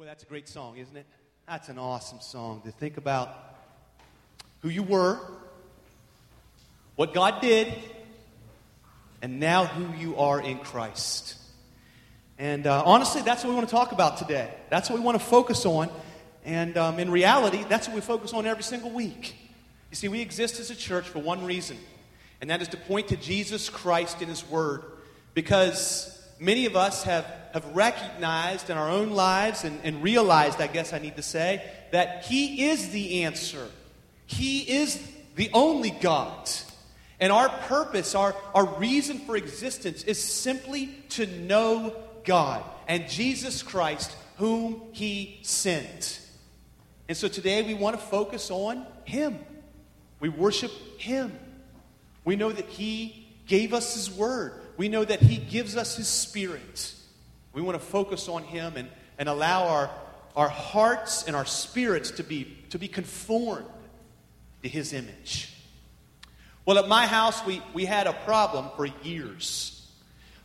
Boy, that's a great song, isn't it? That's an awesome song to think about who you were, what God did, and now who you are in Christ. And uh, honestly, that's what we want to talk about today. That's what we want to focus on. And um, in reality, that's what we focus on every single week. You see, we exist as a church for one reason, and that is to point to Jesus Christ in His Word. Because many of us have, have recognized in our own lives and, and realized, I guess I need to say, that He is the answer. He is the only God. And our purpose, our, our reason for existence is simply to know God and Jesus Christ, whom He sent. And so today we want to focus on Him. We worship Him. We know that He gave us His Word. We know that He gives us His Spirit. We want to focus on Him and, and allow our, our hearts and our spirits to be, to be conformed to His image. Well, at my house, we, we had a problem for years.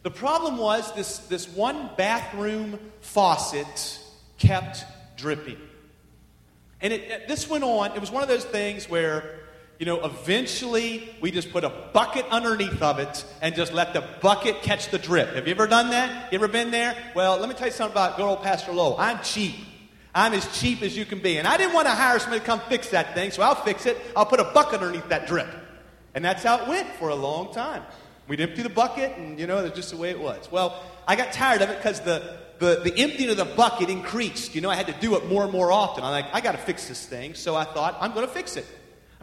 The problem was this, this one bathroom faucet kept dripping. And it, this went on. It was one of those things where, you know, eventually we just put a bucket underneath of it and just let the bucket catch the drip. Have you ever done that? You ever been there? Well, let me tell you something about good old Pastor Lowe. I'm cheap. I'm as cheap as you can be. And I didn't want to hire somebody to come fix that thing, so I'll fix it. I'll put a bucket underneath that drip. And that's how it went for a long time. We'd empty the bucket, and you know, that's just the way it was. Well, I got tired of it because the, the, the emptying of the bucket increased. You know, I had to do it more and more often. I'm like, I got to fix this thing. So I thought, I'm going to fix it.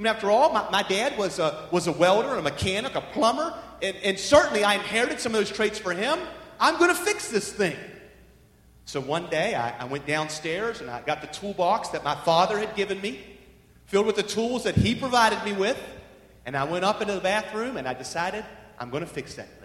Mean, after all, my, my dad was a, was a welder, a mechanic, a plumber, and, and certainly I inherited some of those traits for him. I'm going to fix this thing. So one day I, I went downstairs and I got the toolbox that my father had given me, filled with the tools that he provided me with, and I went up into the bathroom and I decided I'm going to fix that.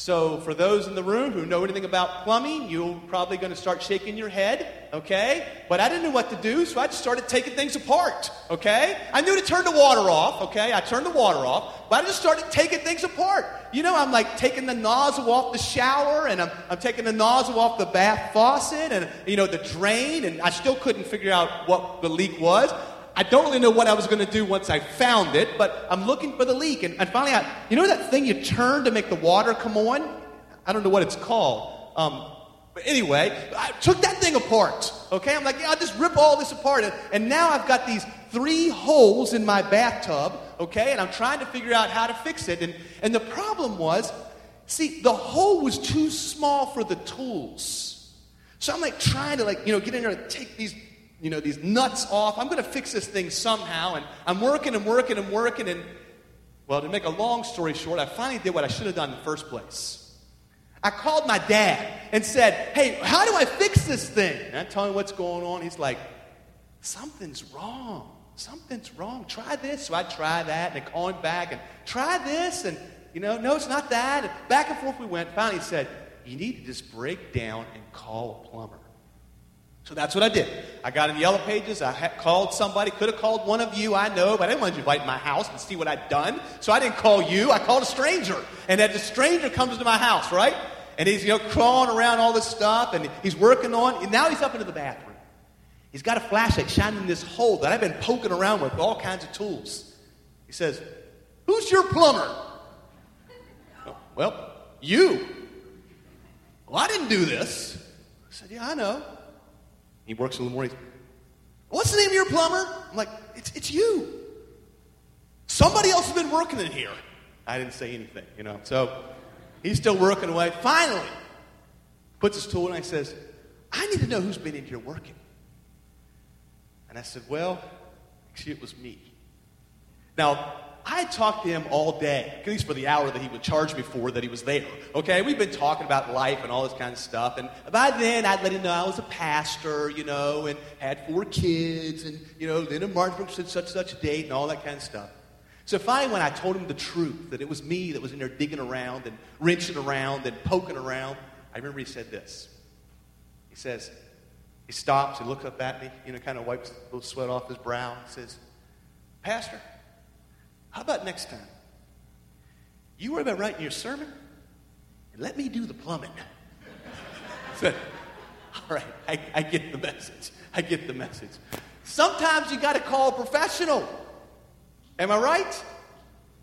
So, for those in the room who know anything about plumbing, you're probably going to start shaking your head, okay? But I didn't know what to do, so I just started taking things apart, okay? I knew to turn the water off, okay? I turned the water off, but I just started taking things apart. You know, I'm like taking the nozzle off the shower, and I'm, I'm taking the nozzle off the bath faucet, and, you know, the drain, and I still couldn't figure out what the leak was. I don't really know what I was going to do once I found it, but I'm looking for the leak. And, and finally, I, you know that thing you turn to make the water come on? I don't know what it's called. Um, but anyway, I took that thing apart. Okay, I'm like, yeah, I'll just rip all this apart. And, and now I've got these three holes in my bathtub. Okay, and I'm trying to figure out how to fix it. And, and the problem was, see, the hole was too small for the tools. So I'm like trying to like, you know, get in there and take these you know, these nuts off. I'm going to fix this thing somehow. And I'm working and working and working. And, well, to make a long story short, I finally did what I should have done in the first place. I called my dad and said, Hey, how do I fix this thing? And I tell him what's going on. He's like, Something's wrong. Something's wrong. Try this. So I try that and I call him back and try this. And, you know, no, it's not that. And back and forth we went. Finally, he said, You need to just break down and call a plumber. So that's what I did. I got in the yellow pages. I called somebody. Could have called one of you, I know, but I didn't want you to invite my house and see what I'd done. So I didn't call you. I called a stranger. And then the stranger comes to my house, right? And he's you know crawling around all this stuff, and he's working on. And now he's up into the bathroom. He's got a flashlight shining in this hole that I've been poking around with all kinds of tools. He says, "Who's your plumber?" Well, you. Well, I didn't do this. I said, "Yeah, I know." He works in the morning. What's the name of your plumber? I'm like, it's, it's you. Somebody else has been working in here. I didn't say anything, you know. So he's still working away. Finally, puts his tool in and says, I need to know who's been in here working. And I said, Well, actually, it was me. Now, I talked to him all day, at least for the hour that he would charge me for that he was there. Okay, we've been talking about life and all this kind of stuff. And by then, I'd let him know I was a pastor, you know, and had four kids, and, you know, lived in Martinsburg since such such a date and all that kind of stuff. So finally, when I told him the truth, that it was me that was in there digging around and wrenching around and poking around, I remember he said this. He says, he stops, he looks up at me, you know, kind of wipes a little sweat off his brow, and says, Pastor, how about next time? You worry about writing your sermon and let me do the plumbing. said, right, I, I get the message. I get the message. Sometimes you got to call a professional. Am I right?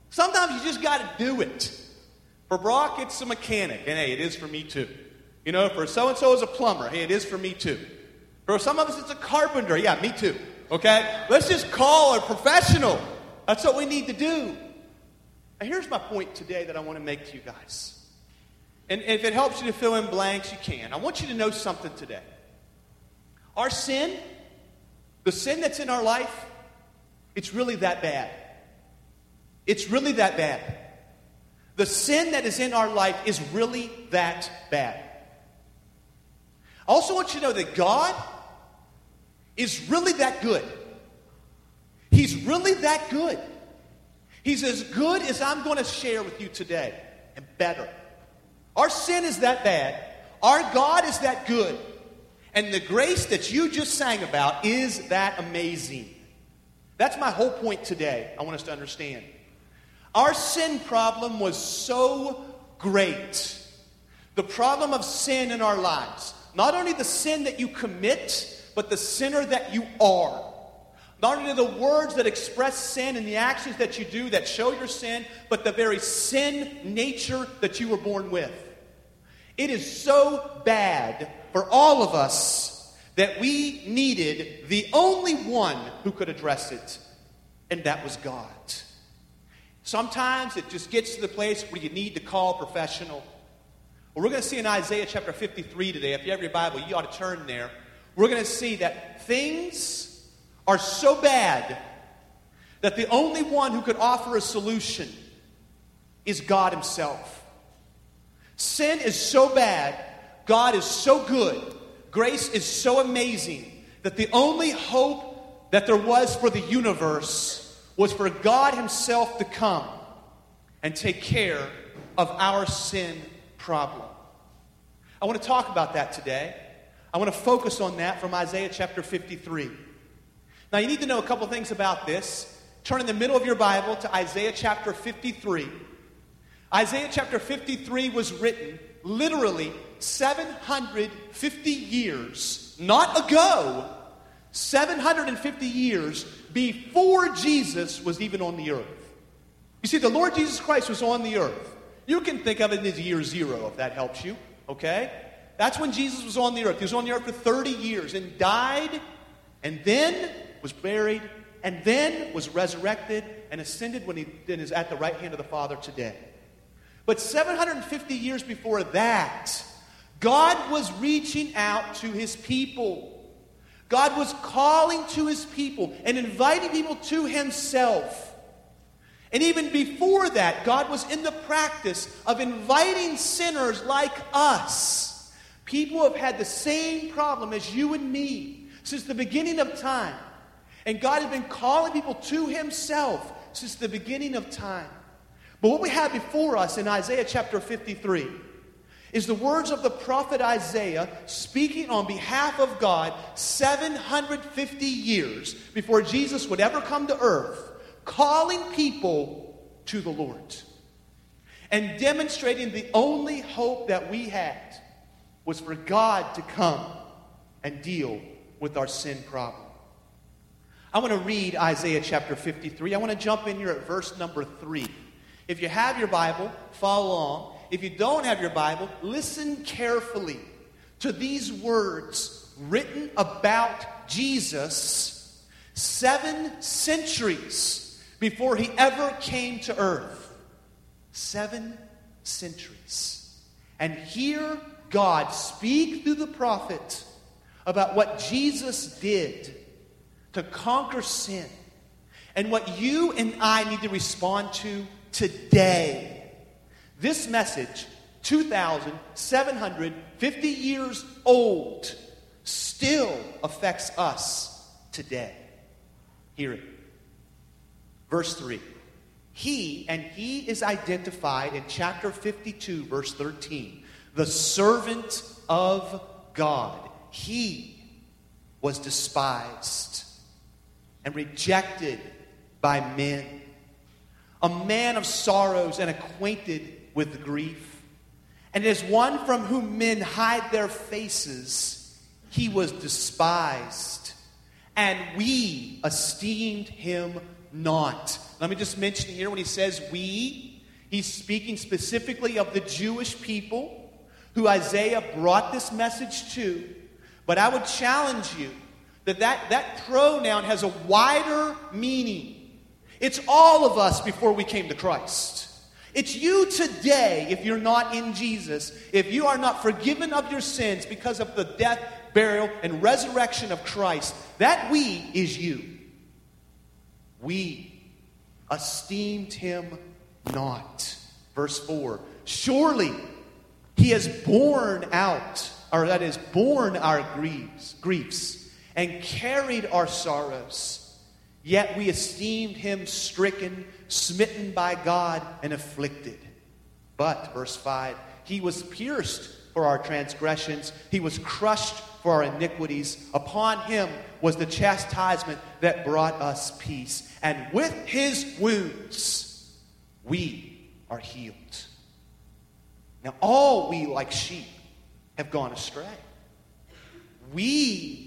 Sometimes you just got to do it. For Brock, it's a mechanic, and hey, it is for me too. You know, for so and so is a plumber, hey, it is for me too. For some of us, it's a carpenter, yeah, me too. Okay? Let's just call a professional. That's what we need to do. And here's my point today that I want to make to you guys. And if it helps you to fill in blanks, you can. I want you to know something today. Our sin, the sin that's in our life, it's really that bad. It's really that bad. The sin that is in our life is really that bad. I also want you to know that God is really that good. He's really that good. He's as good as I'm going to share with you today, and better. Our sin is that bad. Our God is that good. And the grace that you just sang about is that amazing. That's my whole point today. I want us to understand. Our sin problem was so great. The problem of sin in our lives. Not only the sin that you commit, but the sinner that you are. Not only the words that express sin and the actions that you do that show your sin, but the very sin nature that you were born with. It is so bad for all of us that we needed the only one who could address it, and that was God. Sometimes it just gets to the place where you need to call professional. Well, we're going to see in Isaiah chapter 53 today. If you have your Bible, you ought to turn there. We're going to see that things are so bad that the only one who could offer a solution is God Himself. Sin is so bad, God is so good, grace is so amazing that the only hope that there was for the universe was for God Himself to come and take care of our sin problem. I want to talk about that today. I want to focus on that from Isaiah chapter 53. Now, you need to know a couple things about this. Turn in the middle of your Bible to Isaiah chapter 53. Isaiah chapter 53 was written literally 750 years, not ago, 750 years before Jesus was even on the earth. You see, the Lord Jesus Christ was on the earth. You can think of it as year zero if that helps you, okay? That's when Jesus was on the earth. He was on the earth for 30 years and died, and then was buried, and then was resurrected and ascended when he then is at the right hand of the Father today. But 750 years before that, God was reaching out to his people. God was calling to his people and inviting people to himself. And even before that, God was in the practice of inviting sinners like us. People have had the same problem as you and me since the beginning of time. And God has been calling people to himself since the beginning of time. But what we have before us in Isaiah chapter 53 is the words of the prophet Isaiah speaking on behalf of God 750 years before Jesus would ever come to earth, calling people to the Lord and demonstrating the only hope that we had was for God to come and deal with our sin problem. I want to read Isaiah chapter 53. I want to jump in here at verse number 3. If you have your Bible, follow along. If you don't have your Bible, listen carefully to these words written about Jesus seven centuries before he ever came to earth. Seven centuries. And hear God speak through the prophet about what Jesus did to conquer sin and what you and I need to respond to today. This message, 2,750 years old, still affects us today. Hear it. Verse 3. He, and he is identified in chapter 52, verse 13, the servant of God. He was despised and rejected by men a man of sorrows and acquainted with grief. And as one from whom men hide their faces, he was despised, and we esteemed him not. Let me just mention here when he says we, he's speaking specifically of the Jewish people who Isaiah brought this message to. But I would challenge you that that, that pronoun has a wider meaning. It's all of us before we came to Christ. It's you today, if you're not in Jesus, if you are not forgiven of your sins because of the death, burial, and resurrection of Christ, that we is you. We esteemed him not. Verse 4 Surely he has borne out, or that is, borne our griefs, griefs and carried our sorrows. Yet we esteemed him stricken, smitten by God, and afflicted. But, verse 5, he was pierced for our transgressions, he was crushed for our iniquities. Upon him was the chastisement that brought us peace. And with his wounds, we are healed. Now, all we, like sheep, have gone astray. We,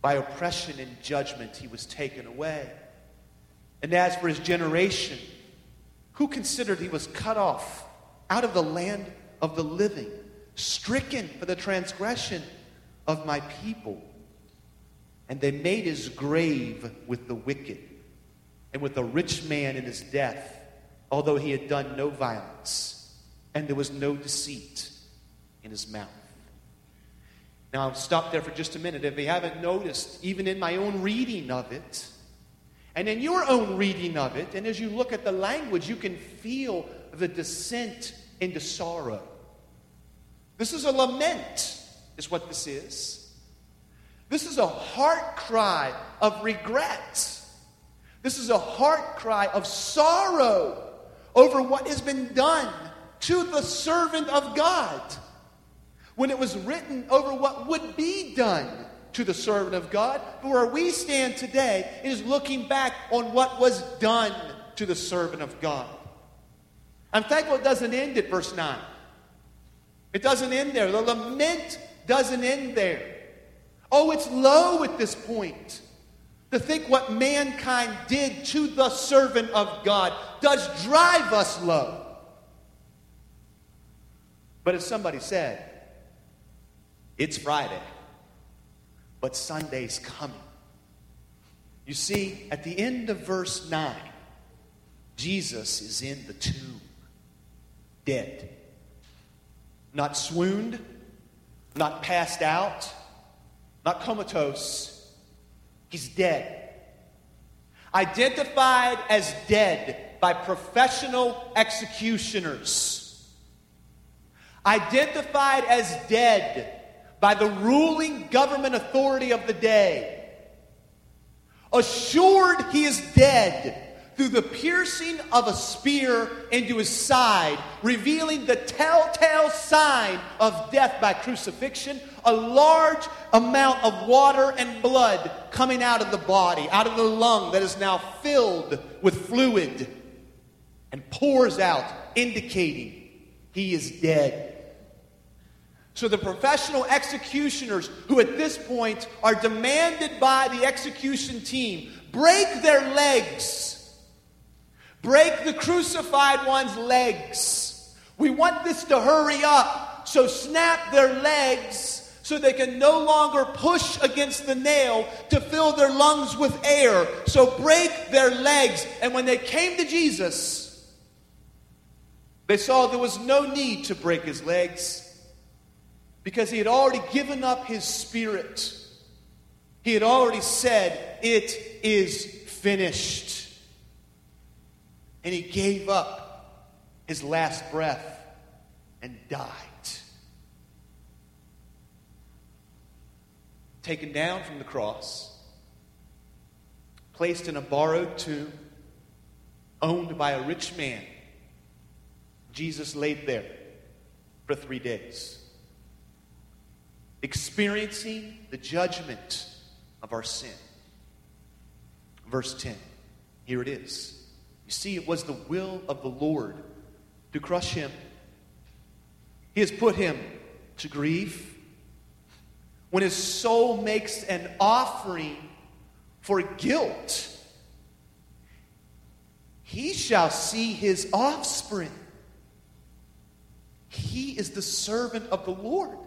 By oppression and judgment he was taken away. And as for his generation, who considered he was cut off out of the land of the living, stricken for the transgression of my people? And they made his grave with the wicked and with the rich man in his death, although he had done no violence, and there was no deceit in his mouth. Now, I'll stop there for just a minute. If you haven't noticed, even in my own reading of it, and in your own reading of it, and as you look at the language, you can feel the descent into sorrow. This is a lament, is what this is. This is a heart cry of regret. This is a heart cry of sorrow over what has been done to the servant of God when it was written over what would be done to the servant of God. But where we stand today is looking back on what was done to the servant of God. I'm thankful it doesn't end at verse 9. It doesn't end there. The lament doesn't end there. Oh, it's low at this point. To think what mankind did to the servant of God does drive us low. But as somebody said, it's Friday, but Sunday's coming. You see, at the end of verse 9, Jesus is in the tomb, dead. Not swooned, not passed out, not comatose. He's dead. Identified as dead by professional executioners. Identified as dead by the ruling government authority of the day. Assured he is dead through the piercing of a spear into his side, revealing the telltale sign of death by crucifixion, a large amount of water and blood coming out of the body, out of the lung that is now filled with fluid and pours out, indicating he is dead. So the professional executioners, who at this point are demanded by the execution team, break their legs. Break the crucified one's legs. We want this to hurry up. So snap their legs so they can no longer push against the nail to fill their lungs with air. So break their legs. And when they came to Jesus, they saw there was no need to break his legs because he had already given up his spirit. He had already said, It is finished. And he gave up his last breath and died. taken down from the cross, placed in a borrowed tomb, owned by a rich man. Jesus laid there for three days, experiencing the judgment of our sin. Verse 10. Here it is. You see, it was the will of the Lord to crush him. He has put him to grief. When his soul makes an offering for guilt, he shall see his offspring. He is the servant of the Lord.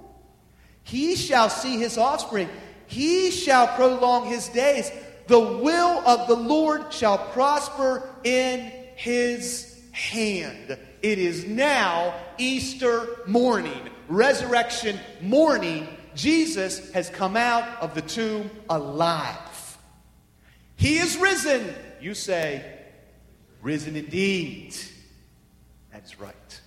He shall see his offspring. He shall prolong his days. The will of the Lord shall prosper in his hand. It is now Easter morning, resurrection morning. Jesus has come out of the tomb alive. He is risen. You say, risen indeed. That's right.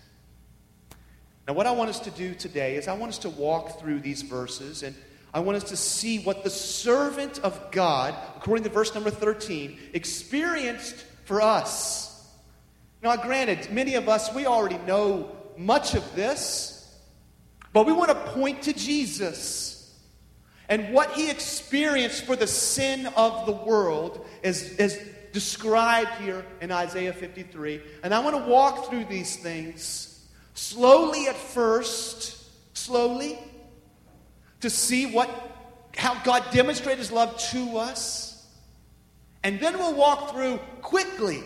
Now, what I want us to do today is I want us to walk through these verses and I want us to see what the servant of God, according to verse number 13, experienced for us. Now, granted, many of us, we already know much of this, but we want to point to Jesus and what he experienced for the sin of the world is, is described here in Isaiah 53. And I want to walk through these things slowly at first, slowly to see what, how God demonstrated his love to us. And then we'll walk through quickly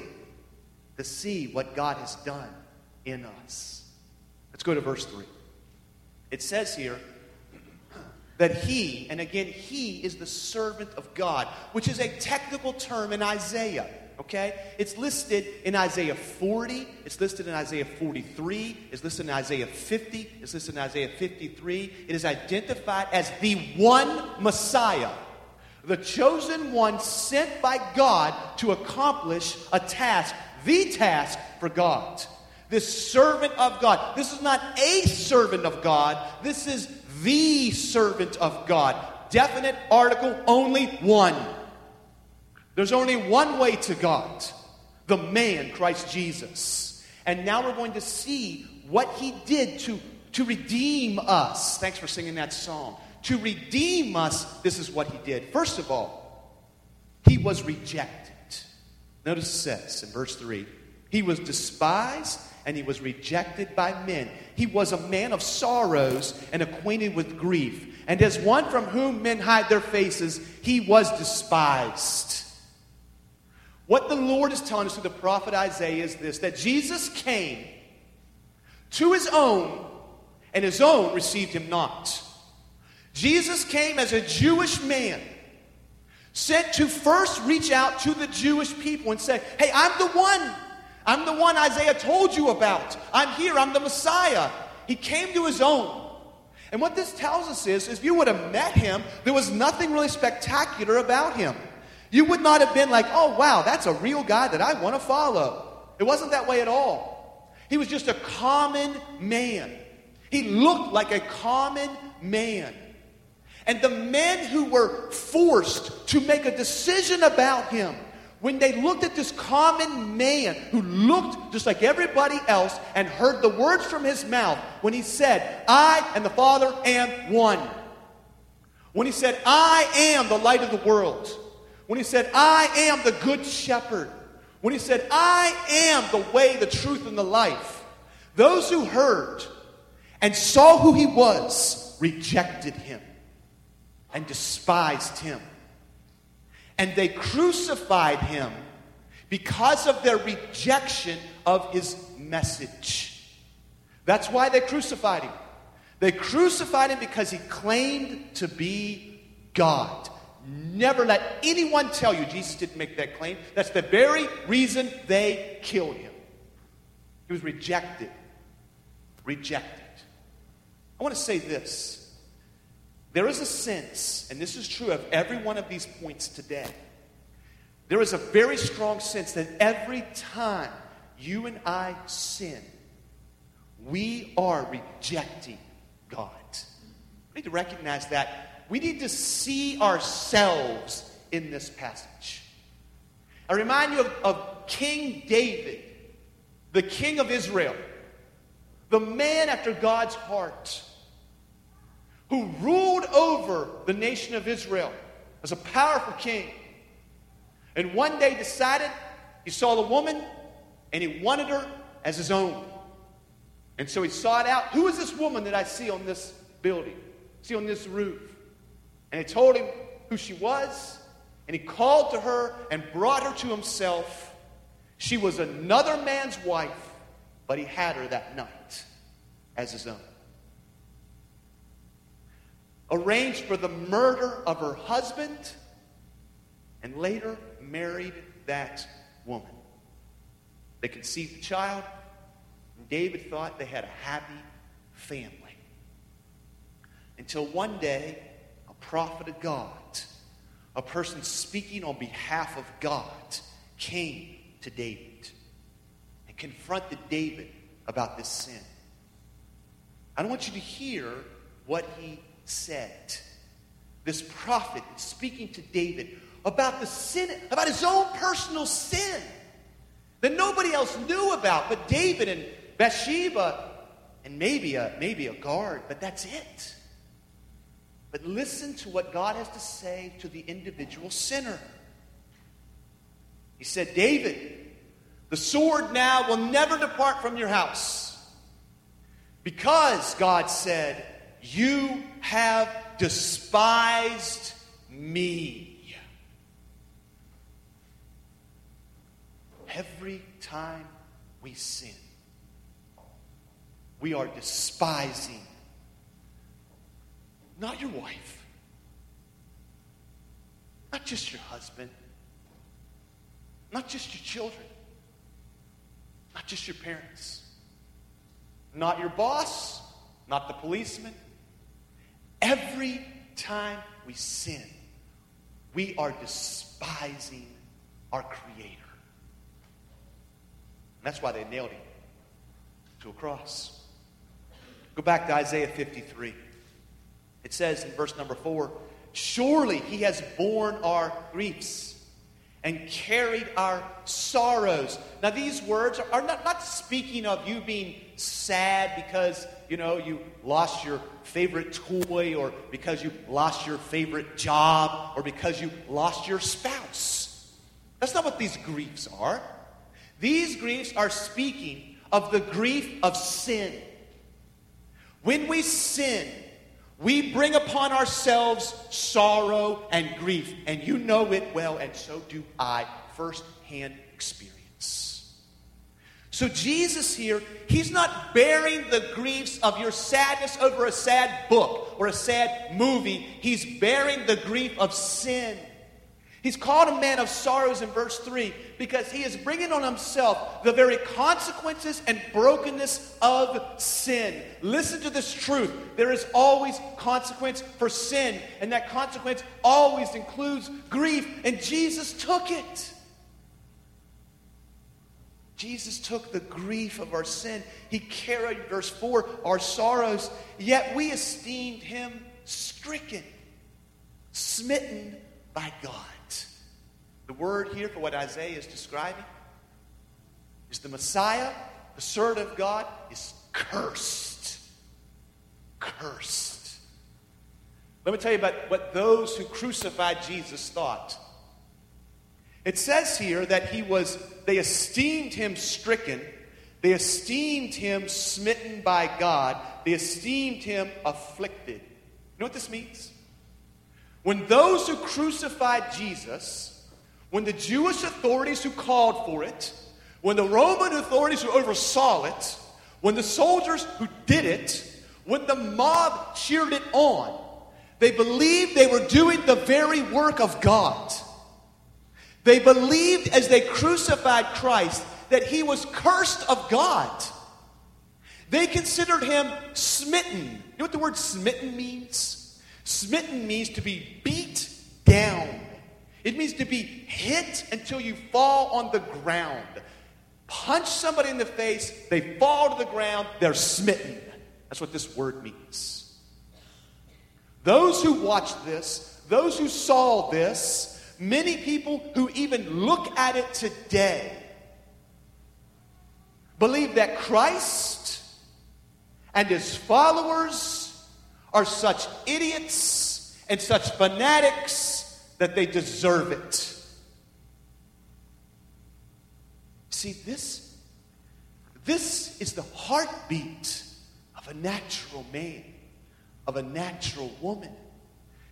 to see what God has done in us. Let's go to verse 3. It says here that he, and again, he is the servant of God, which is a technical term in Isaiah. Okay? It's listed in Isaiah 40, it's listed in Isaiah 43, it's listed in Isaiah 50, it's listed in Isaiah 53. It is identified as the one Messiah, the chosen one sent by God to accomplish a task, the task for God. This servant of God. This is not a servant of God, this is the servant of God. Definite article, only one. There's only one way to God the man, Christ Jesus. And now we're going to see what he did to, to redeem us. Thanks for singing that song. To redeem us, this is what he did. First of all, he was rejected. Notice it says in verse 3 he was despised and he was rejected by men. He was a man of sorrows and acquainted with grief. And as one from whom men hide their faces, he was despised what the Lord is telling us through the prophet Isaiah is this that Jesus came to his own, and his own received him not. Jesus came as a Jewish man, sent to first reach out to the Jewish people and say, Hey, I'm the one. I'm the one Isaiah told you about. I'm here. I'm the Messiah. He came to his own. And what this tells us is, if you would have met him, there was nothing really spectacular about him. You would not have been like, oh, wow, that's a real guy that I want to follow. It wasn't that way at all. He was just a common man. He looked like a common man. And the men who were forced to make a decision about him, when they looked at this common man who looked just like everybody else and heard the words from his mouth when he said, I and the Father am one. When he said, I am the light of the world. When he said, I am the good shepherd. When he said, I am the way, the truth, and the life. Those who heard and saw who he was rejected him and despised him. And they crucified him because of their rejection of his message. That's why they crucified him. They crucified him because he claimed to be God. Never let anyone tell you Jesus didn't make that claim. That's the very reason they killed him. He was rejected. Rejected. I want to say this. There is a sense, and this is true of every one of these points today. There is a very strong sense that every time you and I sin, we are rejecting God. We need to recognize that we need to see ourselves in this passage. I remind you of, of King David, the king of Israel, the man after God's heart, who ruled over the nation of Israel as a powerful king. And one day decided he saw the woman and he wanted her as his own. And so he sought out who is this woman that I see on this building, see on this roof? And he told him who she was, and he called to her and brought her to himself. She was another man's wife, but he had her that night as his own. Arranged for the murder of her husband, and later married that woman. They conceived a child, and David thought they had a happy family. Until one day, prophet of God, a person speaking on behalf of God, came to David and confronted David about this sin. I want you to hear what he said. This prophet speaking to David about the sin, about his own personal sin that nobody else knew about but David and Bathsheba and maybe a, maybe a guard, but that's it. But listen to what God has to say to the individual sinner. He said, David, the sword now will never depart from your house. Because, God said, you have despised me. Every time we sin, we are despising not your wife, not just your husband, not just your children, not just your parents, not your boss, not the policeman. Every time we sin, we are despising our Creator. That's why they nailed him to a cross. Go back to Isaiah 53. It says in verse number 4 Surely he has borne our griefs and carried our sorrows. Now, these words are not, not speaking of you being sad because, you know, you lost your favorite toy or because you lost your favorite job or because you lost your spouse. That's not what these griefs are. These griefs are speaking of the grief of sin. When we sin, we bring upon ourselves sorrow and grief, and you know it well, and so do I, first hand experience. So, Jesus here, he's not bearing the griefs of your sadness over a sad book or a sad movie, he's bearing the grief of sin. He's called a man of sorrows in verse 3 because he is bringing on himself the very consequences and brokenness of sin. Listen to this truth. There is always consequence for sin, and that consequence always includes grief, and Jesus took it. Jesus took the grief of our sin. He carried, verse 4, our sorrows, yet we esteemed him stricken, smitten by God. The word here for what Isaiah is describing is the Messiah, the Son of God, is cursed. Cursed. Let me tell you about what those who crucified Jesus thought. It says here that he was, they esteemed him stricken, they esteemed him smitten by God, they esteemed him afflicted. You know what this means? When those who crucified Jesus, when the Jewish authorities who called for it, when the Roman authorities who oversaw it, when the soldiers who did it, when the mob cheered it on, they believed they were doing the very work of God. They believed as they crucified Christ that he was cursed of God. They considered him smitten. You know what the word smitten means? Smitten means to be beat down. It means to be hit until you fall on the ground. Punch somebody in the face, they fall to the ground, they're smitten. That's what this word means. those who watched this, those who saw this, many people who even look at it today believe that Christ and his followers are such idiots and such fanatics that they deserve it. See, this, this is the heartbeat of a natural man, of a natural woman.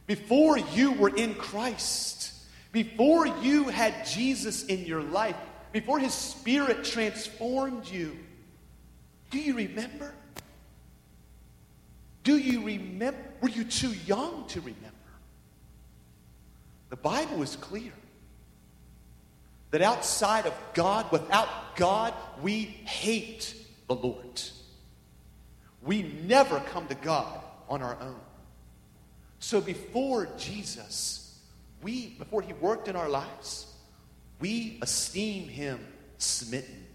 Before you were in Christ, before you had Jesus in your life, before his spirit transformed you, do you remember? Do you remember? Were you too young to remember? The Bible is clear that outside of God, without God, we hate the Lord. We never come to God on our own. So before Jesus, we, before he worked in our lives, we esteem him smitten.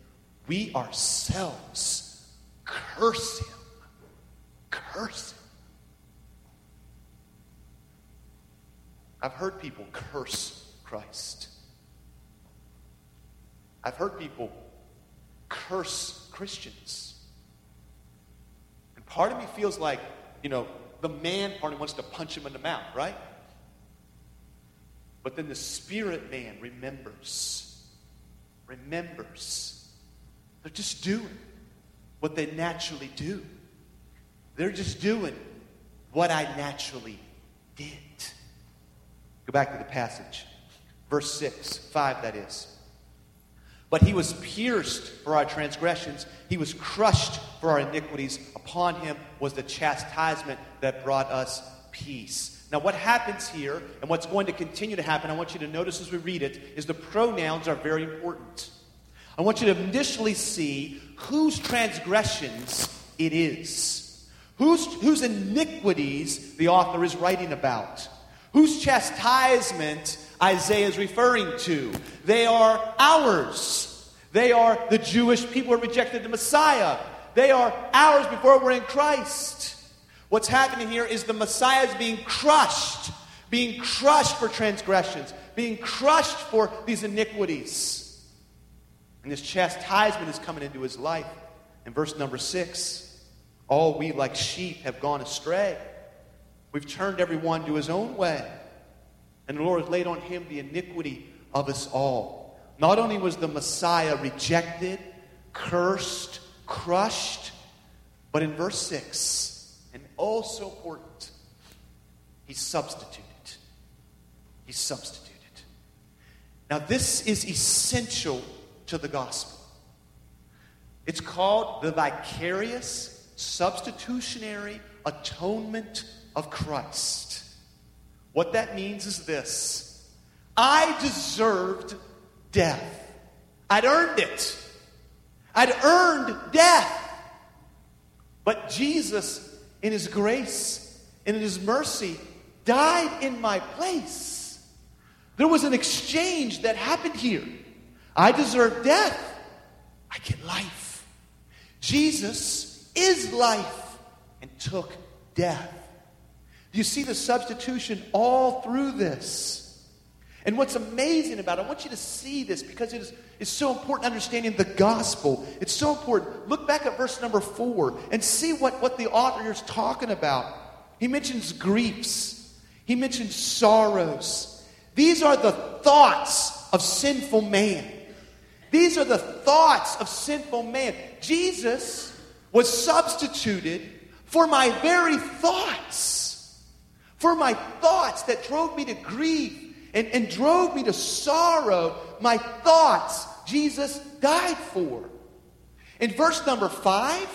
We ourselves curse him. Curse him. I've heard people curse Christ. I've heard people curse Christians. And part of me feels like, you know, the man part of me wants to punch him in the mouth, right? But then the spirit man remembers. Remembers. They're just doing what they naturally do. They're just doing what I naturally did. Go back to the passage. Verse 6, 5 that is. But he was pierced for our transgressions, he was crushed for our iniquities. Upon him was the chastisement that brought us peace. Now, what happens here, and what's going to continue to happen, I want you to notice as we read it, is the pronouns are very important. I want you to initially see whose transgressions it is, whose, whose iniquities the author is writing about, whose chastisement Isaiah is referring to. They are ours. They are the Jewish people who rejected the Messiah. They are ours before we're in Christ. What's happening here is the Messiah is being crushed, being crushed for transgressions, being crushed for these iniquities. And this chastisement is coming into his life. In verse number six, all we like sheep have gone astray. We've turned everyone to his own way. And the Lord has laid on him the iniquity of us all. Not only was the Messiah rejected, cursed, crushed, but in verse 6, and oh, also important, he substituted. He substituted. Now, this is essential to the gospel. It's called the vicarious, substitutionary atonement of Christ. What that means is this I deserved death. I'd earned it. I'd earned death. But Jesus, in His grace and in His mercy, died in my place. There was an exchange that happened here. I deserve death. I get life. Jesus is life and took death. You see the substitution all through this. And what's amazing about it, I want you to see this because it is it's so important understanding the gospel. It's so important. Look back at verse number four and see what, what the author is talking about. He mentions griefs, he mentions sorrows. These are the thoughts of sinful man. These are the thoughts of sinful man. Jesus was substituted for my very thoughts for my thoughts that drove me to grief and, and drove me to sorrow, my thoughts, Jesus died for. In verse number five,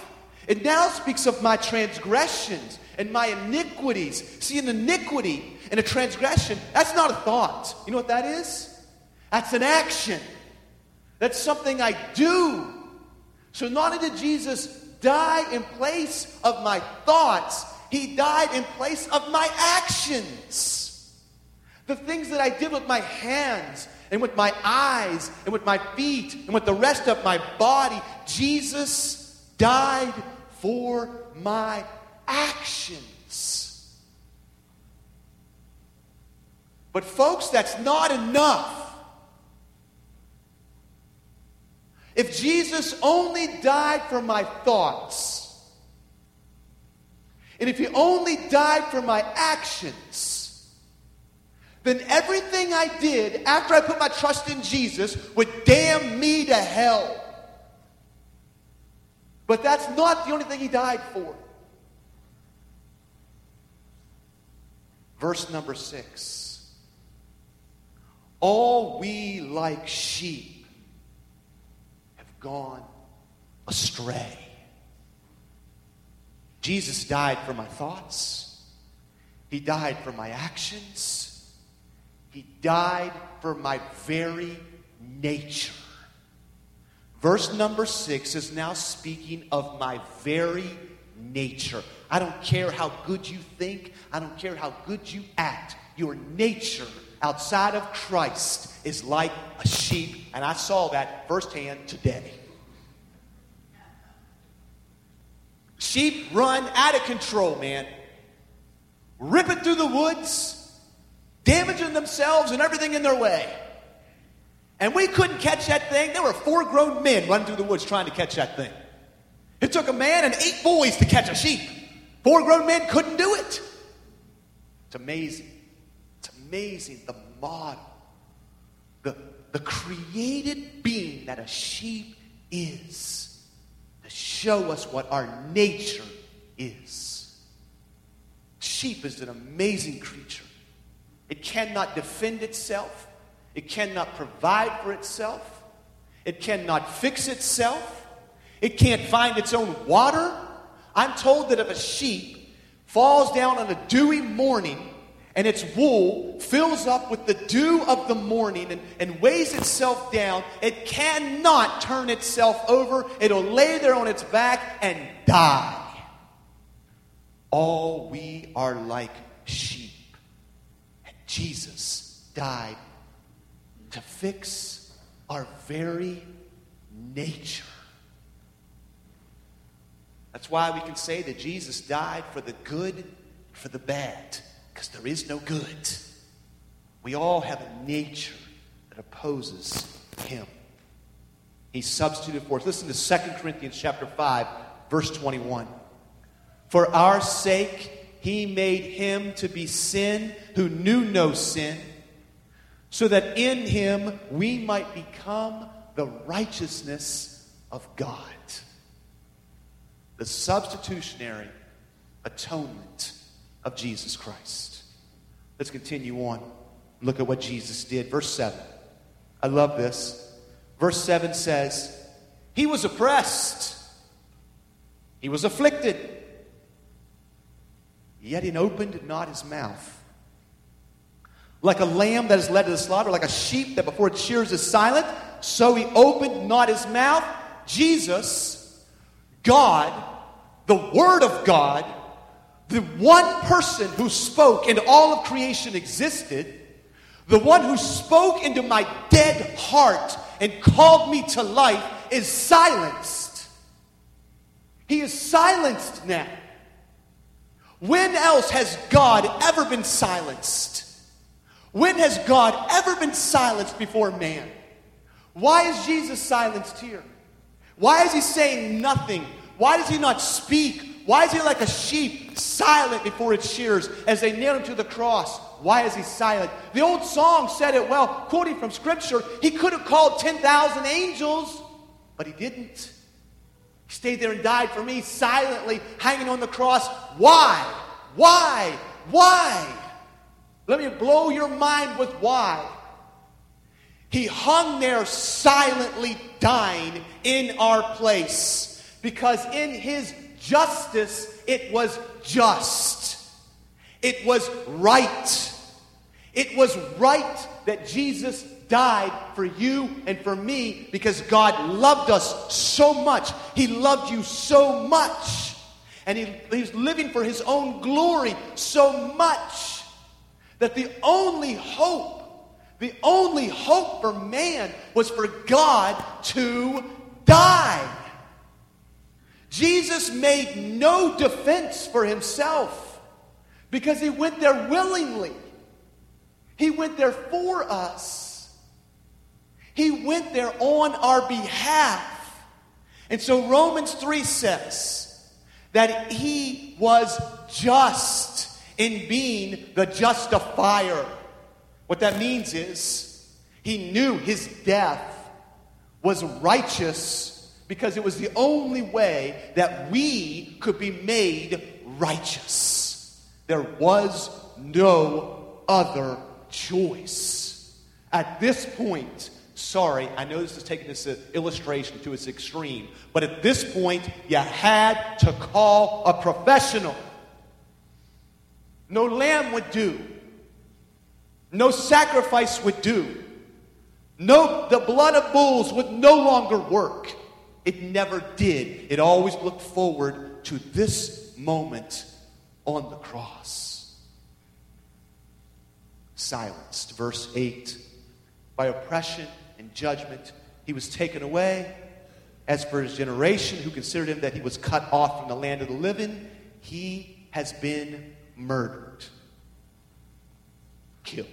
it now speaks of my transgressions and my iniquities. See, an iniquity and a transgression, that's not a thought. You know what that is? That's an action. That's something I do. So not only did Jesus die in place of my thoughts, he died in place of my actions. The things that I did with my hands and with my eyes and with my feet and with the rest of my body, Jesus died for my actions. But, folks, that's not enough. If Jesus only died for my thoughts, and if he only died for my actions, then everything I did after I put my trust in Jesus would damn me to hell. But that's not the only thing he died for. Verse number six. All we like sheep have gone astray. Jesus died for my thoughts. He died for my actions. He died for my very nature. Verse number six is now speaking of my very nature. I don't care how good you think, I don't care how good you act. Your nature outside of Christ is like a sheep, and I saw that firsthand today. Sheep run out of control, man. Ripping through the woods, damaging themselves and everything in their way. And we couldn't catch that thing. There were four grown men running through the woods trying to catch that thing. It took a man and eight boys to catch a sheep. Four grown men couldn't do it. It's amazing. It's amazing the model, the, the created being that a sheep is to show us what our nature is. Sheep is an amazing creature. It cannot defend itself, it cannot provide for itself, it cannot fix itself, it can't find its own water. I'm told that if a sheep falls down on a dewy morning, and its wool fills up with the dew of the morning and, and weighs itself down, it cannot turn itself over. It'll lay there on its back and die. All we are like sheep. And Jesus died to fix our very nature. That's why we can say that Jesus died for the good, for the bad because there is no good. We all have a nature that opposes him. He substituted for us. Listen to 2 Corinthians chapter 5, verse 21. For our sake he made him to be sin who knew no sin, so that in him we might become the righteousness of God. The substitutionary atonement of Jesus Christ. Let's continue on. Look at what Jesus did. Verse 7. I love this. Verse 7 says, He was oppressed, He was afflicted, yet He opened not His mouth. Like a lamb that is led to the slaughter, like a sheep that before it shears is silent, so He opened not His mouth. Jesus, God, the Word of God, the one person who spoke and all of creation existed, the one who spoke into my dead heart and called me to life, is silenced. He is silenced now. When else has God ever been silenced? When has God ever been silenced before man? Why is Jesus silenced here? Why is he saying nothing? Why does he not speak? Why is he like a sheep, silent before its shears as they nail him to the cross? Why is he silent? The old song said it well, quoting from Scripture. He could have called 10,000 angels, but he didn't. He stayed there and died for me silently, hanging on the cross. Why? Why? Why? Let me blow your mind with why. He hung there silently dying in our place because in his justice, it was just. It was right. It was right that Jesus died for you and for me because God loved us so much. He loved you so much. And he, living for his own glory so much that the only hope, the only hope for man was for God to die. Jesus made no defense for himself because he went there willingly. He went there for us. He went there on our behalf. And so Romans 3 says that he was just in being the justifier. What that means is he knew his death was righteous because it was the only way that we could be made righteous. There was no other choice. At this point, sorry, I know this is taking this illustration to its extreme, but at this point, you had to call a professional. No lamb would do. No sacrifice would do. No, the blood of bulls would no longer work. It never did. It always looked forward to this moment on the cross. Silenced. Verse 8 By oppression and judgment, he was taken away. As for his generation, who considered him that he was cut off from the land of the living, he has been murdered, killed.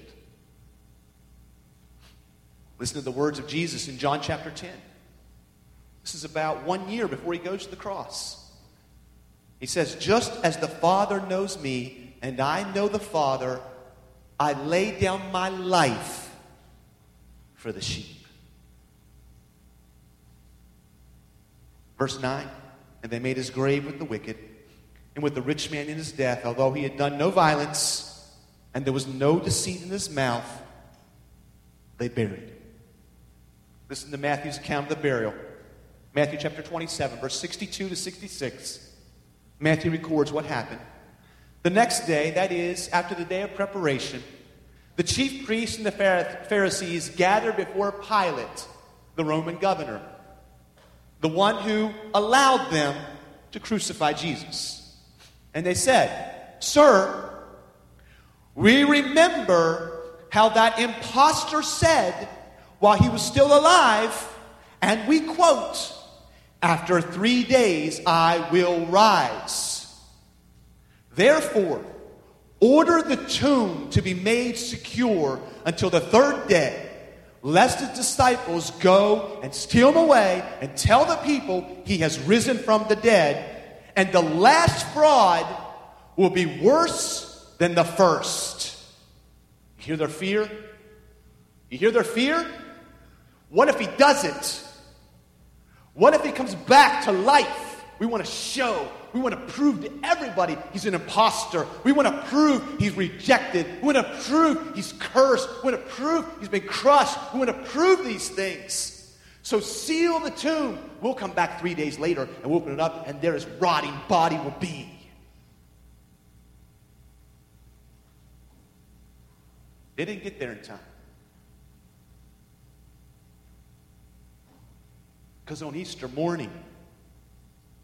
Listen to the words of Jesus in John chapter 10. This is about one year before he goes to the cross. He says, Just as the Father knows me, and I know the Father, I lay down my life for the sheep. Verse 9 And they made his grave with the wicked and with the rich man in his death, although he had done no violence and there was no deceit in his mouth, they buried him. Listen to Matthew's account of the burial. Matthew chapter 27, verse 62 to 66. Matthew records what happened. The next day, that is, after the day of preparation, the chief priests and the Pharisees gathered before Pilate, the Roman governor, the one who allowed them to crucify Jesus. And they said, Sir, we remember how that impostor said while he was still alive, and we quote, after three days I will rise. Therefore, order the tomb to be made secure until the third day, lest his disciples go and steal him away and tell the people he has risen from the dead, and the last fraud will be worse than the first. You hear their fear? You hear their fear? What if he doesn't? What if he comes back to life? We want to show, we want to prove to everybody he's an impostor. We want to prove he's rejected. We want to prove he's cursed. We want to prove he's been crushed. We want to prove these things. So seal the tomb. We'll come back three days later and we'll open it up, and there his rotting body will be. They didn't get there in time. Because on Easter morning,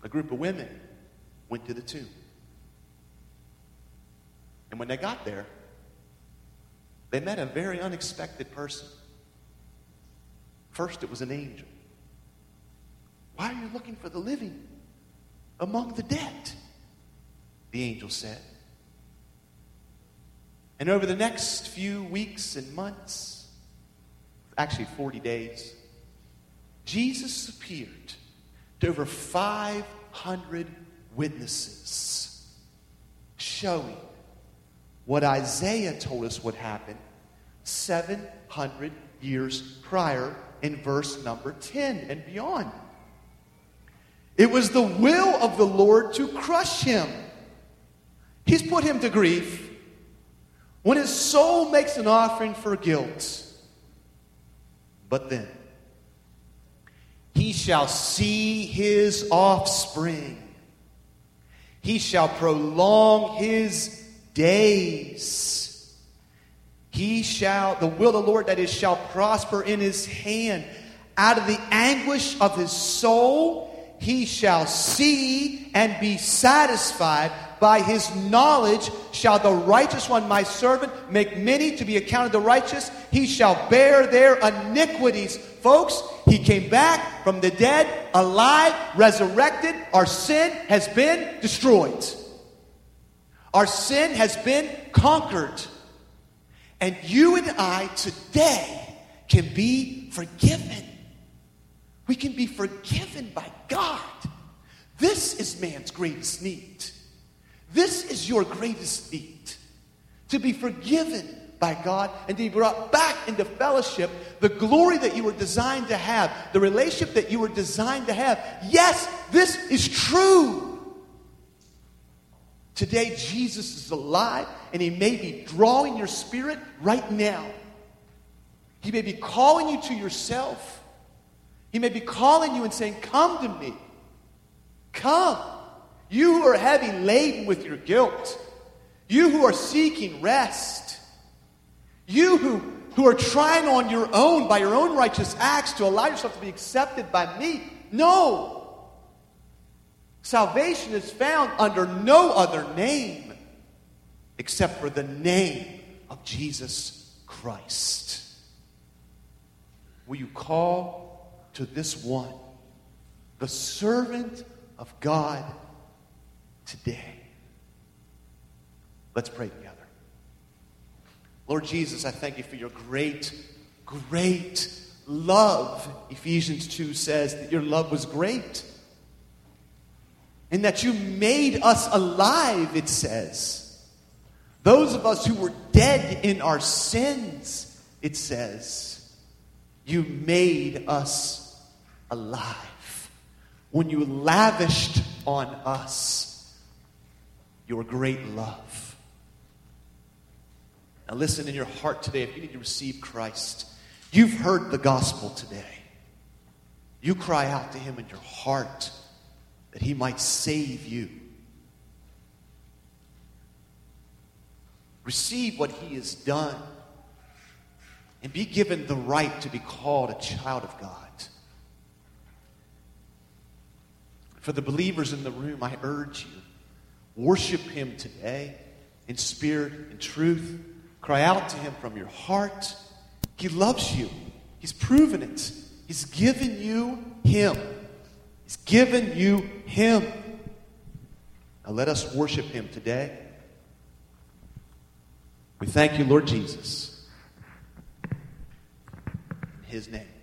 a group of women went to the tomb. And when they got there, they met a very unexpected person. First, it was an angel. Why are you looking for the living among the dead? The angel said. And over the next few weeks and months, actually 40 days, Jesus appeared to over 500 witnesses, showing what Isaiah told us would happen 700 years prior in verse number 10 and beyond. It was the will of the Lord to crush him. He's put him to grief when his soul makes an offering for guilt. But then, he shall see his offspring. He shall prolong his days. He shall, the will of the Lord that is, shall prosper in his hand. Out of the anguish of his soul, he shall see and be satisfied. By his knowledge shall the righteous one, my servant, make many to be accounted the righteous. He shall bear their iniquities. Folks, he came back from the dead, alive, resurrected. Our sin has been destroyed. Our sin has been conquered. And you and I today can be forgiven. We can be forgiven by God. This is man's greatest need. This is your greatest need to be forgiven by God and to be brought back into fellowship, the glory that you were designed to have, the relationship that you were designed to have. Yes, this is true. Today, Jesus is alive, and He may be drawing your spirit right now. He may be calling you to yourself. He may be calling you and saying, Come to me. Come. You who are heavy laden with your guilt. You who are seeking rest. You who, who are trying on your own, by your own righteous acts, to allow yourself to be accepted by me. No. Salvation is found under no other name except for the name of Jesus Christ. Will you call to this one, the servant of God, today? Let's pray together. Lord Jesus, I thank you for your great, great love. Ephesians 2 says that your love was great and that you made us alive, it says. Those of us who were dead in our sins, it says, you made us alive. When you lavished on us your great love. Now, listen in your heart today if you need to receive Christ. You've heard the gospel today. You cry out to Him in your heart that he might save you. Receive what he has done and be given the right to be called a child of God. For the believers in the room, I urge you worship him today in spirit and truth. Cry out to him from your heart. He loves you, he's proven it, he's given you him. He's given you Him. Now let us worship Him today. We thank you, Lord Jesus. In His name.